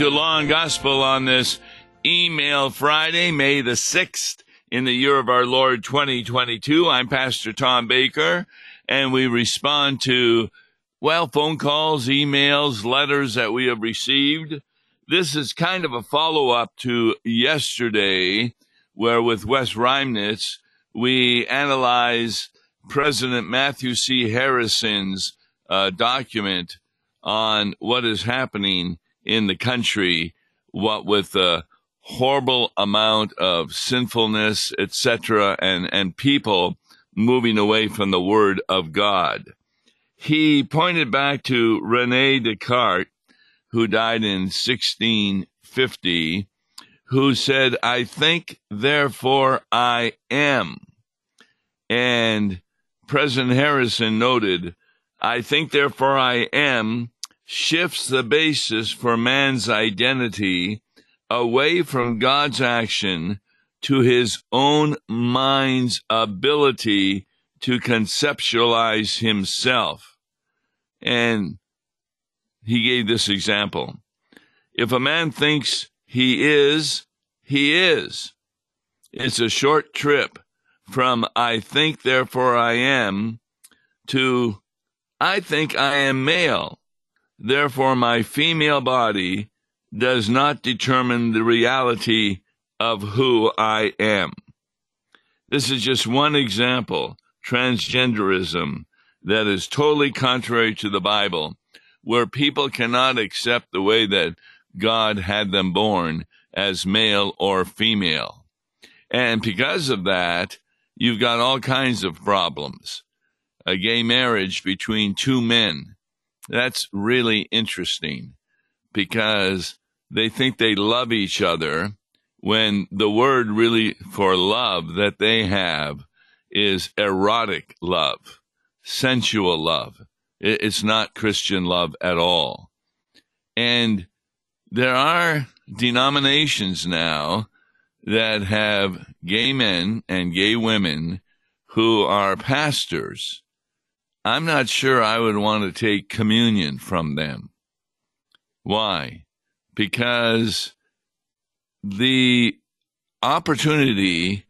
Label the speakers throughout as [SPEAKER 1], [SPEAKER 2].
[SPEAKER 1] to Law and Gospel on this email Friday, May the 6th, in the year of our Lord 2022. I'm Pastor Tom Baker, and we respond to, well, phone calls, emails, letters that we have received. This is kind of a follow up to yesterday, where with Wes Reimnitz, we analyze President Matthew C. Harrison's uh, document on what is happening in the country, what with the horrible amount of sinfulness, etc., and, and people moving away from the Word of God. He pointed back to Rene Descartes, who died in 1650, who said, I think, therefore I am. And President Harrison noted, I think, therefore I am shifts the basis for man's identity away from God's action to his own mind's ability to conceptualize himself. And he gave this example. If a man thinks he is, he is. It's a short trip from I think, therefore I am to I think I am male Therefore, my female body does not determine the reality of who I am. This is just one example, transgenderism, that is totally contrary to the Bible, where people cannot accept the way that God had them born as male or female. And because of that, you've got all kinds of problems. A gay marriage between two men that's really interesting because they think they love each other when the word really for love that they have is erotic love, sensual love. It's not Christian love at all. And there are denominations now that have gay men and gay women who are pastors I'm not sure I would want to take communion from them. Why? Because the opportunity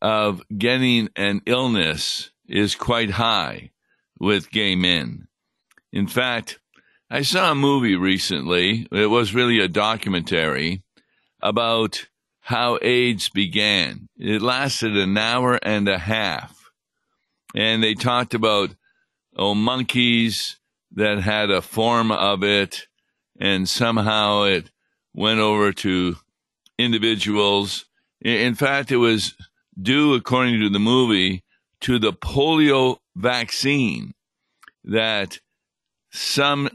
[SPEAKER 1] of getting an illness is quite high with gay men. In fact, I saw a movie recently. It was really a documentary about how AIDS began. It lasted an hour and a half. And they talked about oh, monkeys that had a form of it, and somehow it went over to individuals. In fact, it was due, according to the movie, to the polio vaccine that some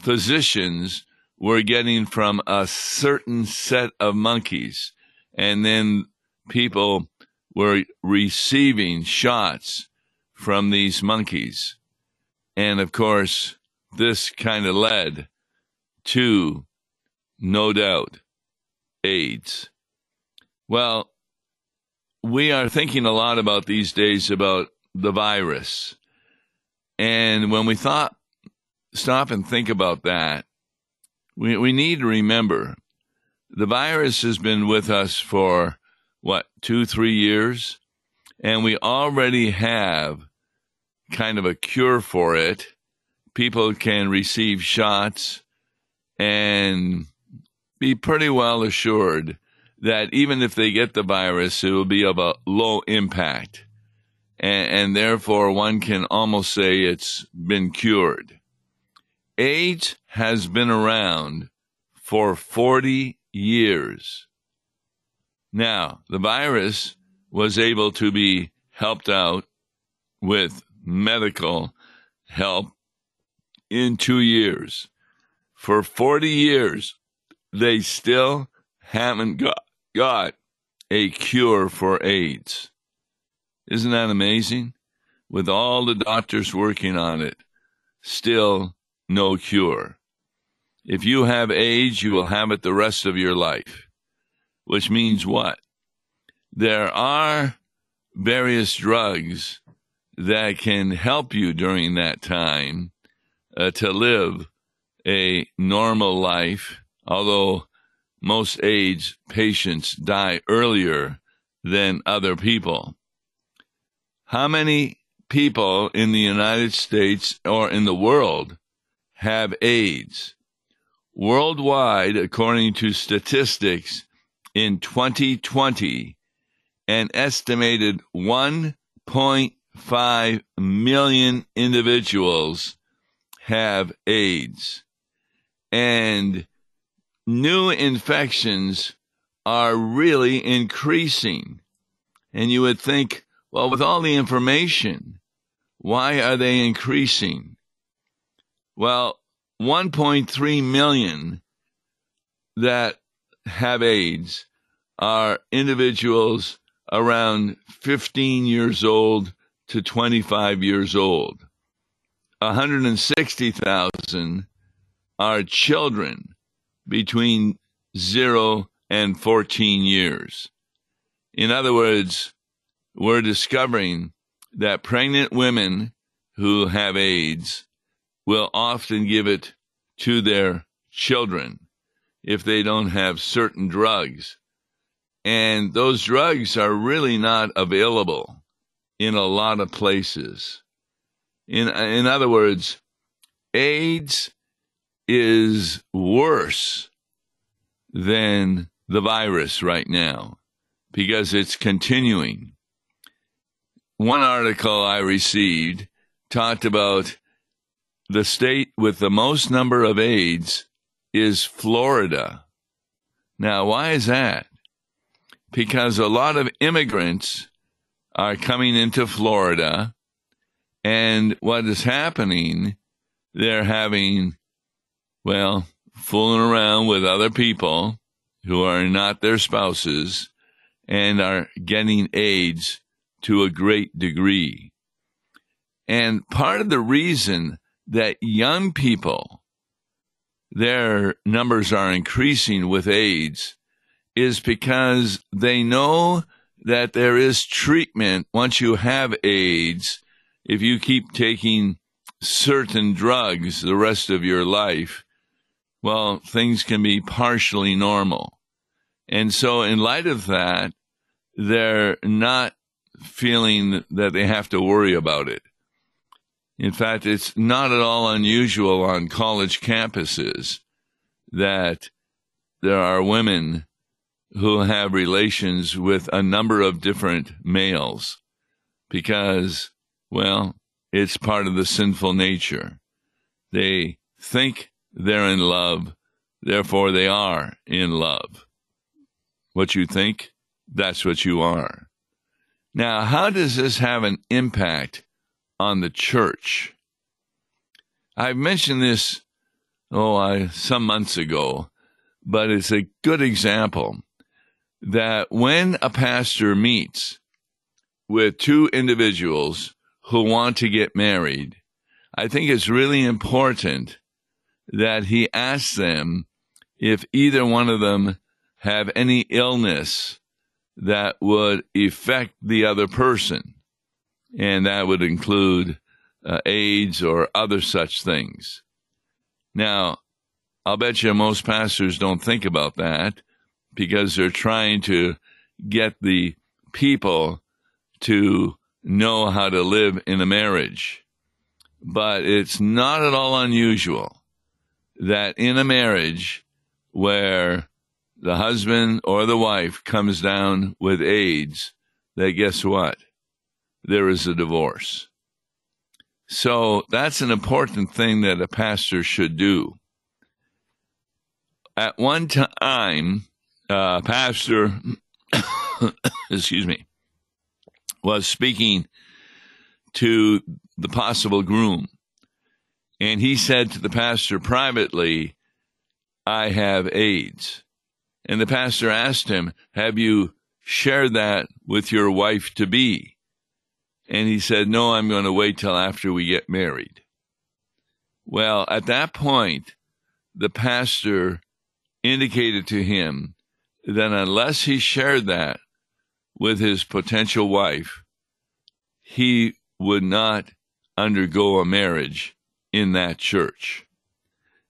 [SPEAKER 1] physicians were getting from a certain set of monkeys. And then people were receiving shots from these monkeys. And of course, this kind of led to, no doubt, AIDS. Well, we are thinking a lot about these days about the virus. And when we thought, stop and think about that, we, we need to remember the virus has been with us for what, two, three years? And we already have kind of a cure for it. People can receive shots and be pretty well assured that even if they get the virus, it will be of a low impact. And, and therefore, one can almost say it's been cured. AIDS has been around for 40 years. Now, the virus was able to be helped out with medical help in two years. For 40 years, they still haven't got, got a cure for AIDS. Isn't that amazing? With all the doctors working on it, still no cure. If you have AIDS, you will have it the rest of your life. Which means what? There are various drugs that can help you during that time uh, to live a normal life although most AIDS patients die earlier than other people. How many people in the United States or in the world have AIDS? Worldwide, according to statistics, in 2020, an estimated 1.5 million individuals have AIDS. And new infections are really increasing. And you would think, well, with all the information, why are they increasing? Well, 1.3 million that have AIDS are individuals around 15 years old to 25 years old. 160,000 are children between 0 and 14 years. In other words, we're discovering that pregnant women who have AIDS will often give it to their children if they don't have certain drugs. And those drugs are really not available in a lot of places. In, in other words, AIDS is worse than the virus right now because it's continuing. One article I received talked about the state with the most number of AIDS is Florida. Now, why is that? Because a lot of immigrants are coming into Florida, and what is happening, they're having, well, fooling around with other people who are not their spouses and are getting AIDS to a great degree. And part of the reason that young people, their numbers are increasing with AIDS is because they know that there is treatment once you have AIDS. If you keep taking certain drugs the rest of your life, well, things can be partially normal. And so, in light of that, they're not feeling that they have to worry about it. In fact, it's not at all unusual on college campuses that there are women who have relations with a number of different males because, well, it's part of the sinful nature. They think they're in love, therefore they are in love. What you think, that's what you are. Now, how does this have an impact on the church? I've mentioned this, oh, I, some months ago, but it's a good example that when a pastor meets with two individuals who want to get married, I think it's really important that he asks them if either one of them have any illness that would affect the other person. And that would include uh, AIDS or other such things. Now, I'll bet you most pastors don't think about that because they're trying to get the people to know how to live in a marriage. But it's not at all unusual that in a marriage where the husband or the wife comes down with AIDS, that guess what? There is a divorce. So that's an important thing that a pastor should do. At one time, uh, pastor, excuse me, was speaking to the possible groom. And he said to the pastor privately, I have AIDS. And the pastor asked him, Have you shared that with your wife to be? And he said, No, I'm going to wait till after we get married. Well, at that point, the pastor indicated to him that unless he shared that with his potential wife, he would not undergo a marriage in that church.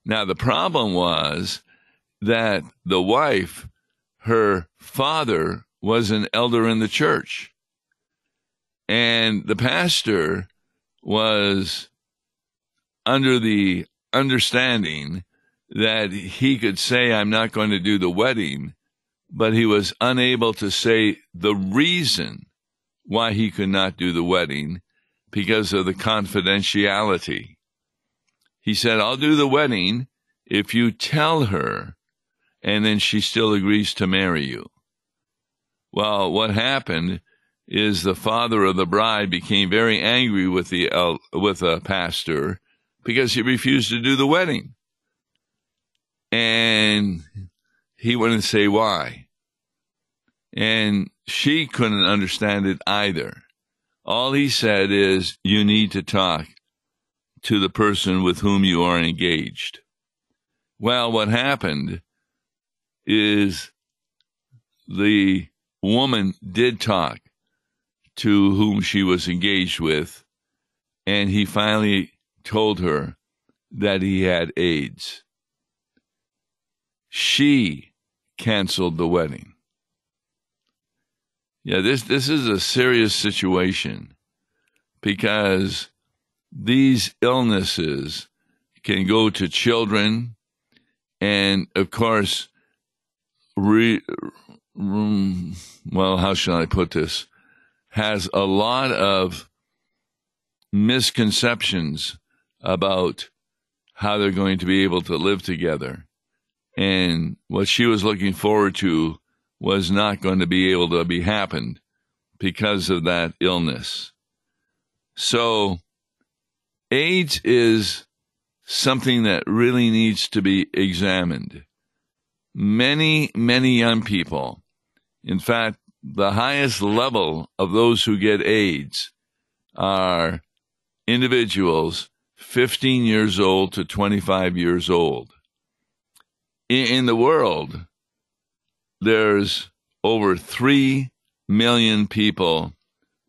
[SPEAKER 1] Now, the problem was that the wife, her father, was an elder in the church. And the pastor was under the understanding that he could say, I'm not going to do the wedding, but he was unable to say the reason why he could not do the wedding because of the confidentiality. He said, I'll do the wedding if you tell her and then she still agrees to marry you. Well, what happened is the father of the bride became very angry with the uh, with a pastor because he refused to do the wedding. And he wouldn't say why. And she couldn't understand it either. All he said is, you need to talk to the person with whom you are engaged. Well, what happened is the woman did talk to whom she was engaged with, and he finally told her that he had AIDS. She canceled the wedding. Yeah, this this is a serious situation because these illnesses can go to children and of course re, mm, well how shall I put this has a lot of misconceptions about how they're going to be able to live together. And what she was looking forward to was not going to be able to be happened because of that illness. So AIDS is something that really needs to be examined. Many, many young people, in fact, the highest level of those who get AIDS are individuals 15 years old to 25 years old. In, the world, there's over 3 million people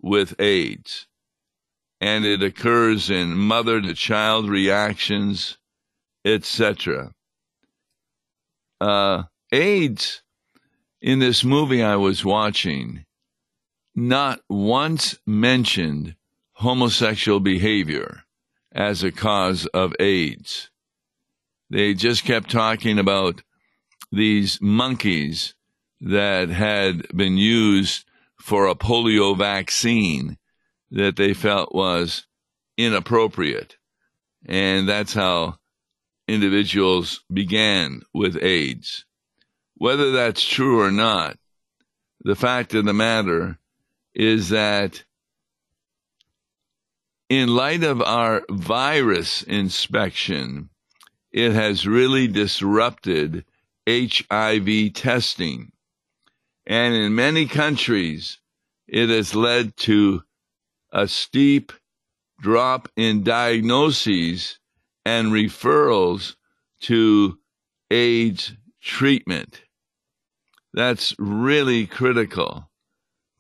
[SPEAKER 1] with AIDS, and it occurs in mother to child reactions, etc. Uh, AIDS in this movie I was watching, not once mentioned homosexual behavior as a cause of AIDS. They just kept talking about these monkeys that had been used for a polio vaccine that they felt was inappropriate. And that's how individuals began with AIDS. Whether that's true or not, the fact of the matter is that in light of our virus inspection, it has really disrupted HIV testing. And in many countries, it has led to a steep drop in diagnoses and referrals to AIDS treatment. That's really critical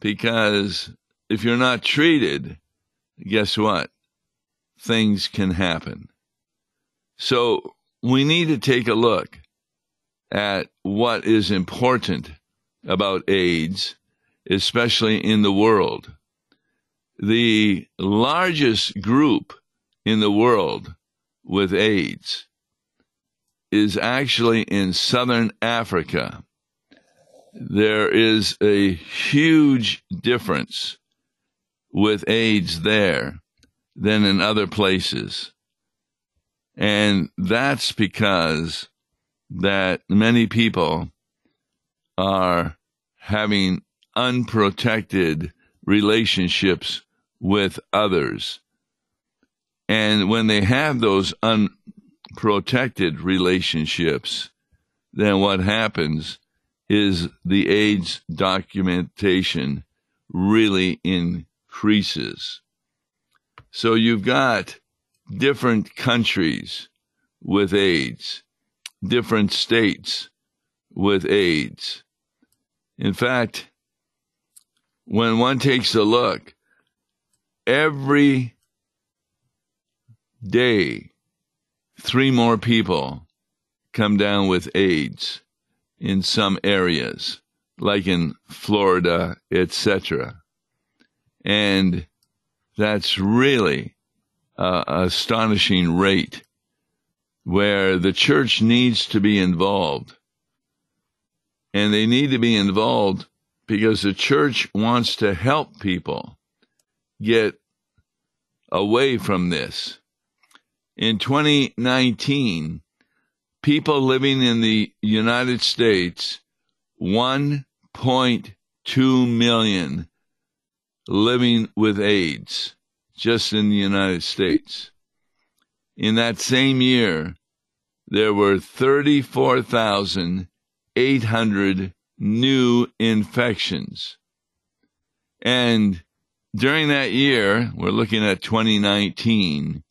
[SPEAKER 1] because if you're not treated, guess what? Things can happen. So we need to take a look at what is important about AIDS, especially in the world. The largest group in the world with AIDS is actually in southern Africa there is a huge difference with AIDS there than in other places. And that's because that many people are having unprotected relationships with others. And when they have those unprotected relationships, then what happens is the AIDS documentation really increases. So you've got different countries with AIDS, different states with AIDS. In fact, when one takes a look, every day, three more people come down with AIDS in some areas, like in Florida, etc. And that's really an astonishing rate where the church needs to be involved. And they need to be involved because the church wants to help people get away from this. In 2019, people living in the United States, 1.2 million living with AIDS just in the United States. In that same year, there were 34,800 new infections. And during that year, we're looking at 2019,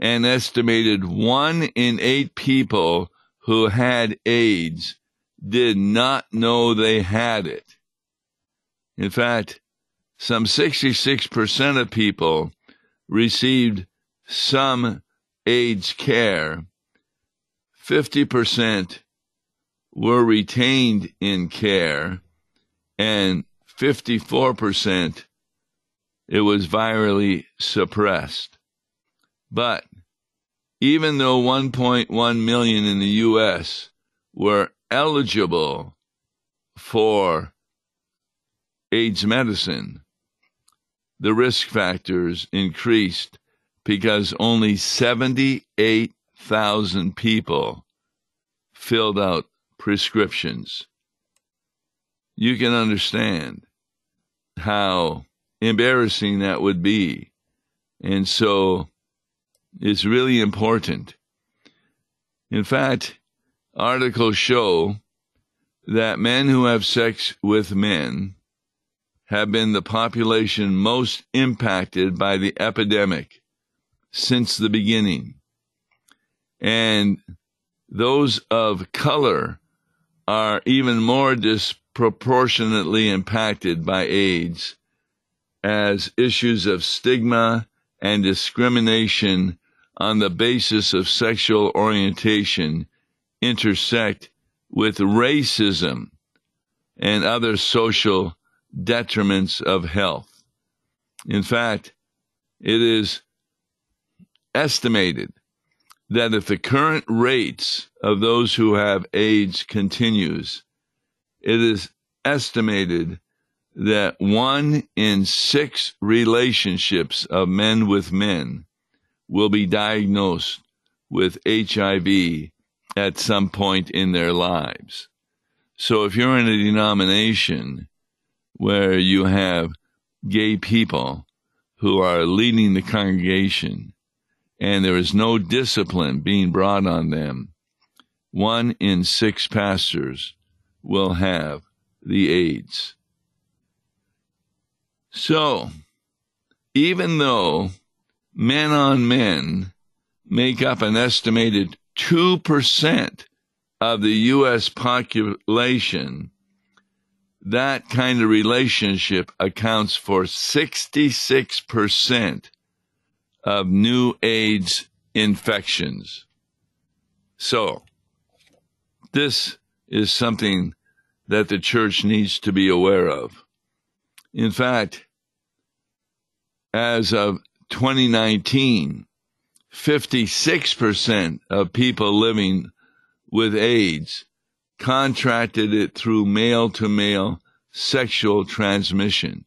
[SPEAKER 1] an estimated one in eight people who had AIDS did not know they had it. In fact, some 66% of people received some AIDS care. 50% were retained in care and 54% it was virally suppressed. But even though 1.1 million in the US were eligible for AIDS medicine, the risk factors increased because only 78,000 people filled out prescriptions. You can understand how embarrassing that would be. And so it's really important. In fact, articles show that men who have sex with men have been the population most impacted by the epidemic since the beginning. And those of color are even more disproportionately impacted by AIDS as issues of stigma and discrimination on the basis of sexual orientation intersect with racism and other social detriments of health. In fact, it is estimated that if the current rates of those who have AIDS continues, it is estimated that one in six relationships of men with men will be diagnosed with HIV at some point in their lives. So if you're in a denomination where you have gay people who are leading the congregation and there is no discipline being brought on them, one in six pastors will have the AIDS. So, even though men on men make up an estimated 2% of the U.S. population, that kind of relationship accounts for 66% of new AIDS infections. So, this is something that the church needs to be aware of. In fact, as of 2019, 56% of people living with AIDS contracted it through male to male sexual transmission.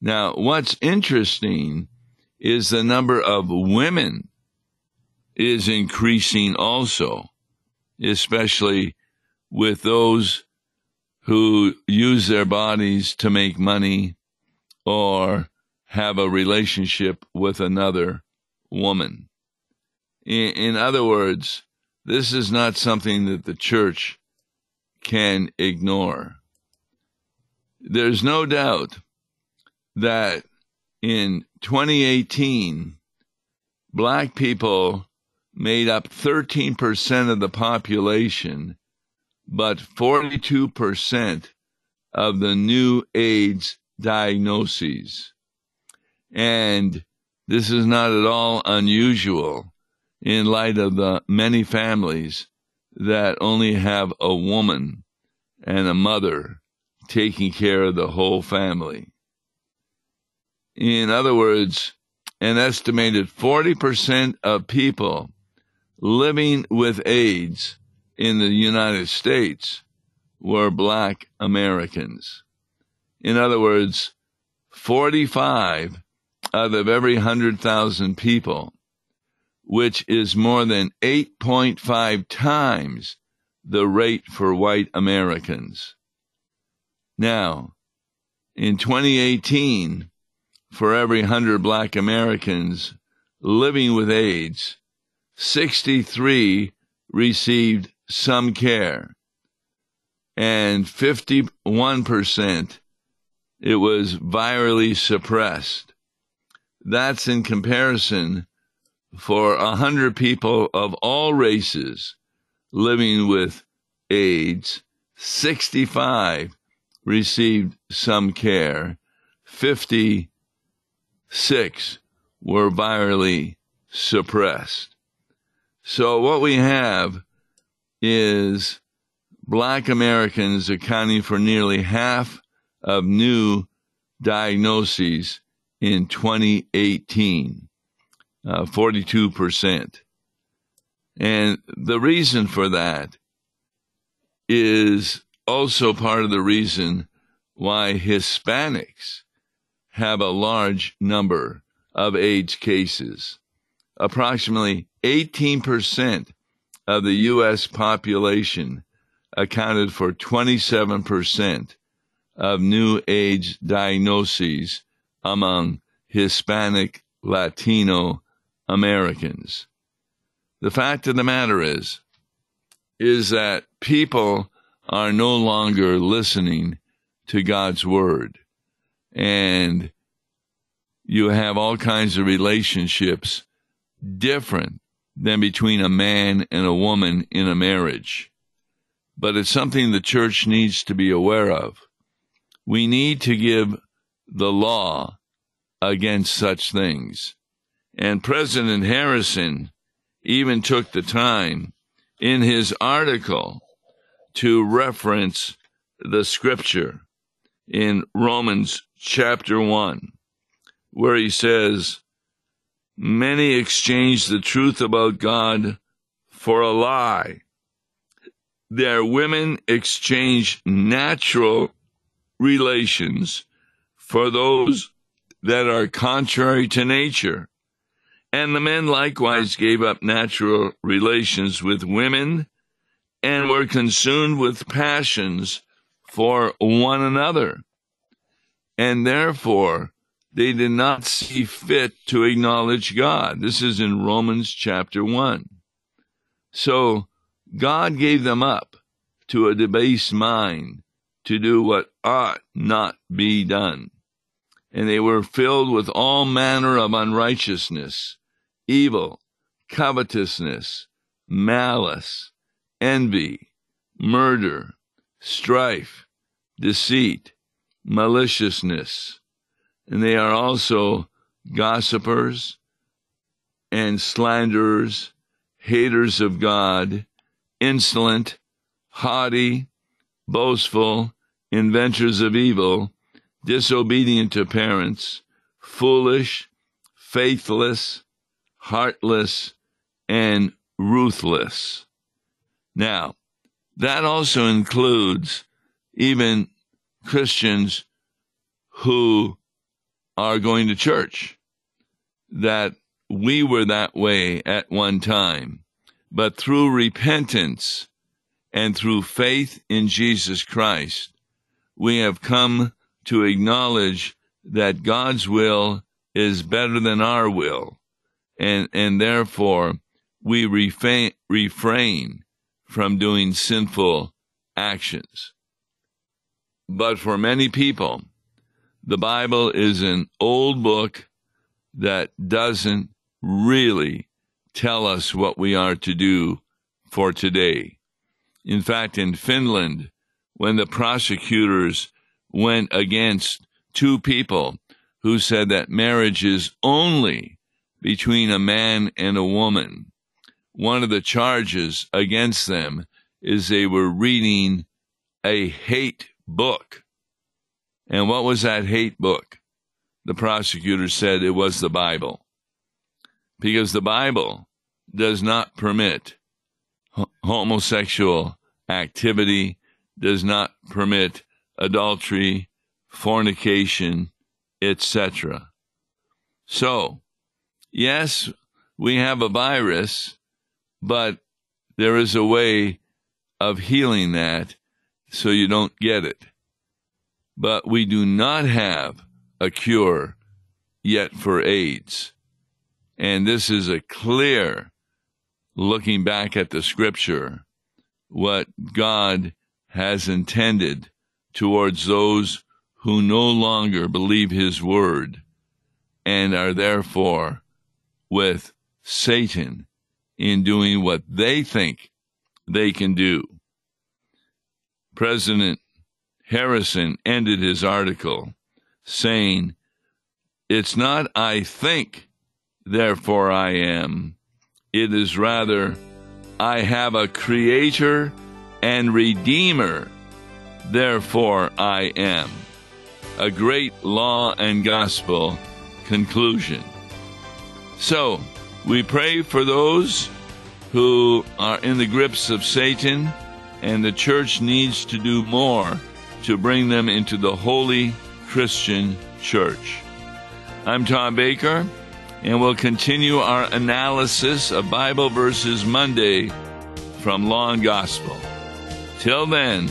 [SPEAKER 1] Now, what's interesting is the number of women is increasing also, especially with those who use their bodies to make money or have a relationship with another woman. In, in, other words, this is not something that the church can ignore. There's no doubt that in 2018, black people made up 13% of the population but 42% of the new AIDS diagnoses. And this is not at all unusual in light of the many families that only have a woman and a mother taking care of the whole family. In other words, an estimated 40% of people living with AIDS in the United States were black Americans. In other words, 45 out of every 100,000 people, which is more than 8.5 times the rate for white Americans. Now, in 2018, for every 100 black Americans living with AIDS, 63 received some care, and 51% it was virally suppressed. That's in comparison for 100 people of all races living with AIDS, 65 received some care, 56 were virally suppressed. So what we have is black Americans accounting for nearly half of new diagnoses in 2018, uh, 42%. And the reason for that is also part of the reason why Hispanics have a large number of AIDS cases. Approximately 18% of the U.S. population accounted for 27% of new AIDS diagnoses among Hispanic Latino Americans. The fact of the matter is, is that people are no longer listening to God's word. And you have all kinds of relationships different than between a man and a woman in a marriage. But it's something the church needs to be aware of. We need to give the law against such things. And President Harrison even took the time in his article to reference the scripture in Romans chapter 1, where he says, Many exchange the truth about God for a lie. Their women exchange natural relations for those that are contrary to nature. And the men likewise gave up natural relations with women and were consumed with passions for one another. And therefore, they did not see fit to acknowledge God. This is in Romans chapter 1. So, God gave them up to a debased mind to do what ought not be done. And they were filled with all manner of unrighteousness, evil, covetousness, malice, envy, murder, strife, deceit, maliciousness. And they are also gossipers and slanderers, haters of God, insolent, haughty, boastful, inventors of evil, disobedient to parents, foolish, faithless, heartless, and ruthless. Now, that also includes even Christians who are going to church, that we were that way at one time, but through repentance and through faith in Jesus Christ, we have come to acknowledge that God's will is better than our will, and, and therefore we refrain, refrain from doing sinful actions. But for many people, the Bible is an old book that doesn't really tell us what we are to do for today. In fact, in Finland, when the prosecutors went against two people who said that marriage is only between a man and a woman, one of the charges against them is they were reading a hate book. And what was that hate book? The prosecutor said it was the Bible. Because the Bible does not permit homosexual activity, does not permit adultery, fornication, etc. So, yes, we have a virus, but there is a way of healing that so you don't get it. But we do not have a cure yet for AIDS. And this is a clear looking back at the scripture, what God has intended towards those who no longer believe his word and are therefore with Satan in doing what they think they can do. President Harrison ended his article saying, It's not I think, therefore I am. It is rather, I have a creator and redeemer, therefore I am. A great law and gospel conclusion. So, we pray for those who are in the grips of Satan, and the church needs to do more to bring them into the holy Christian church. I'm Tom Baker and we'll continue our analysis of Bible verses Monday from Law and Gospel. Till then,